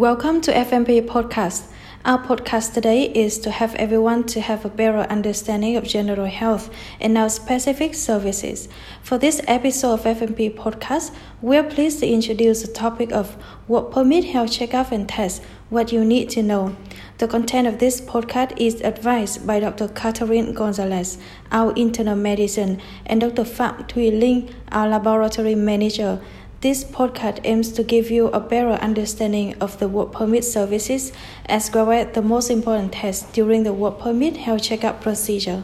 Welcome to FMP Podcast. Our podcast today is to have everyone to have a better understanding of general health and our specific services. For this episode of FMP Podcast, we are pleased to introduce the topic of what permit health checkup and test, what you need to know. The content of this podcast is advised by Dr. Catherine Gonzalez, our internal medicine, and Dr. Phạm Thùy Linh, our laboratory manager. This podcast aims to give you a better understanding of the work permit services as well as the most important tests during the work permit health checkup procedure.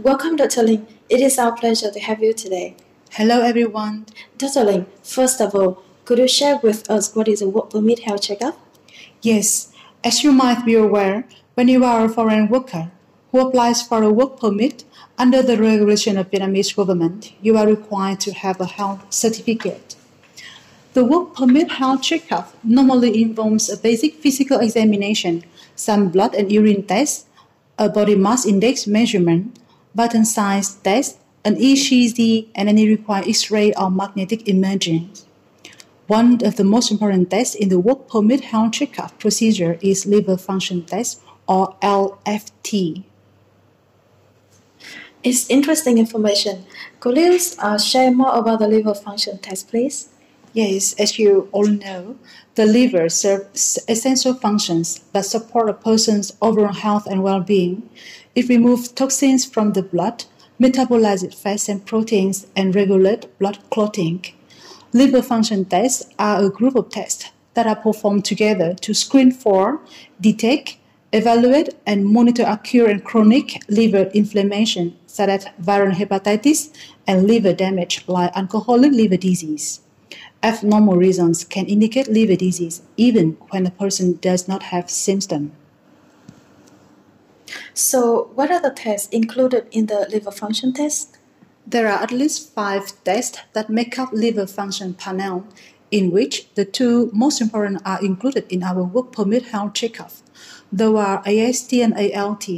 Welcome, Dr. Linh. It is our pleasure to have you today. Hello, everyone. Dr. Linh, first of all, could you share with us what is a work permit health checkup? Yes, as you might be aware, when you are a foreign worker who applies for a work permit under the regulation of Vietnamese government, you are required to have a health certificate. The work permit health checkup normally involves a basic physical examination, some blood and urine tests, a body mass index measurement, button size test, an ECG, and any required X-ray or magnetic imaging. One of the most important tests in the work permit health checkup procedure is liver function test or LFT. It's interesting information. Could you uh, share more about the liver function test, please? Yes, as you all know, the liver serves essential functions that support a person's overall health and well-being. It removes toxins from the blood, metabolizes fats and proteins, and regulates blood clotting. Liver function tests are a group of tests that are performed together to screen for, detect, evaluate, and monitor acute and chronic liver inflammation, such as viral hepatitis and liver damage like alcoholic liver disease. Abnormal results can indicate liver disease even when a person does not have symptoms. So, what are the tests included in the liver function test? There are at least five tests that make up liver function panel, in which the two most important are included in our work permit health checkup. There uh, are AST and ALT.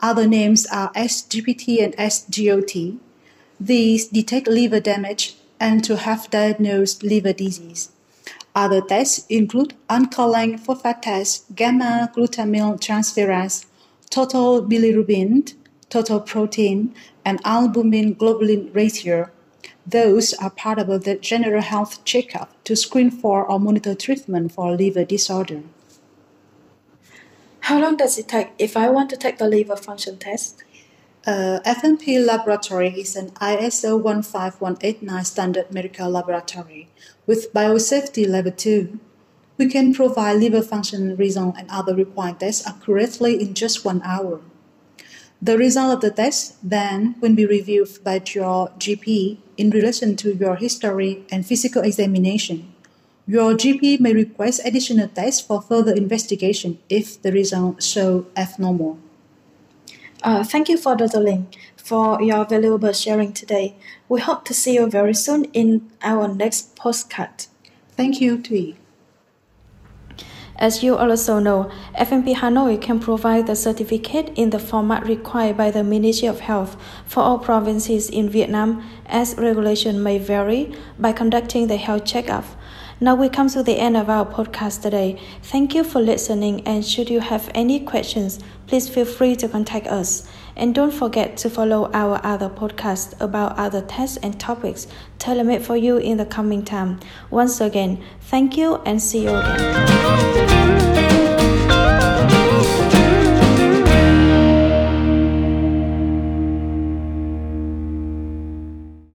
Other names are SGPT and SGOT. These detect liver damage and to have diagnosed liver disease. Other tests include alkaline phosphatase, gamma glutamyl transferase, total bilirubin, total protein, and albumin globulin ratio. Those are part of the general health checkup to screen for or monitor treatment for liver disorder. How long does it take if I want to take the liver function test? Uh, FMP laboratory is an ISO 15189 standard medical laboratory with biosafety level 2. We can provide liver function result and other required tests accurately in just one hour. The result of the test then will be reviewed by your GP in relation to your history and physical examination. Your GP may request additional tests for further investigation if the results show abnormal. Uh, thank you for Dr. Linh for your valuable sharing today. We hope to see you very soon in our next postcard. Thank you, Tui. As you also know, FMP Hanoi can provide the certificate in the format required by the Ministry of Health for all provinces in Vietnam, as regulation may vary by conducting the health checkup. Now we come to the end of our podcast today. Thank you for listening, and should you have any questions, please feel free to contact us. And don't forget to follow our other podcasts about other tests and topics tailor made for you in the coming time. Once again, thank you and see you again.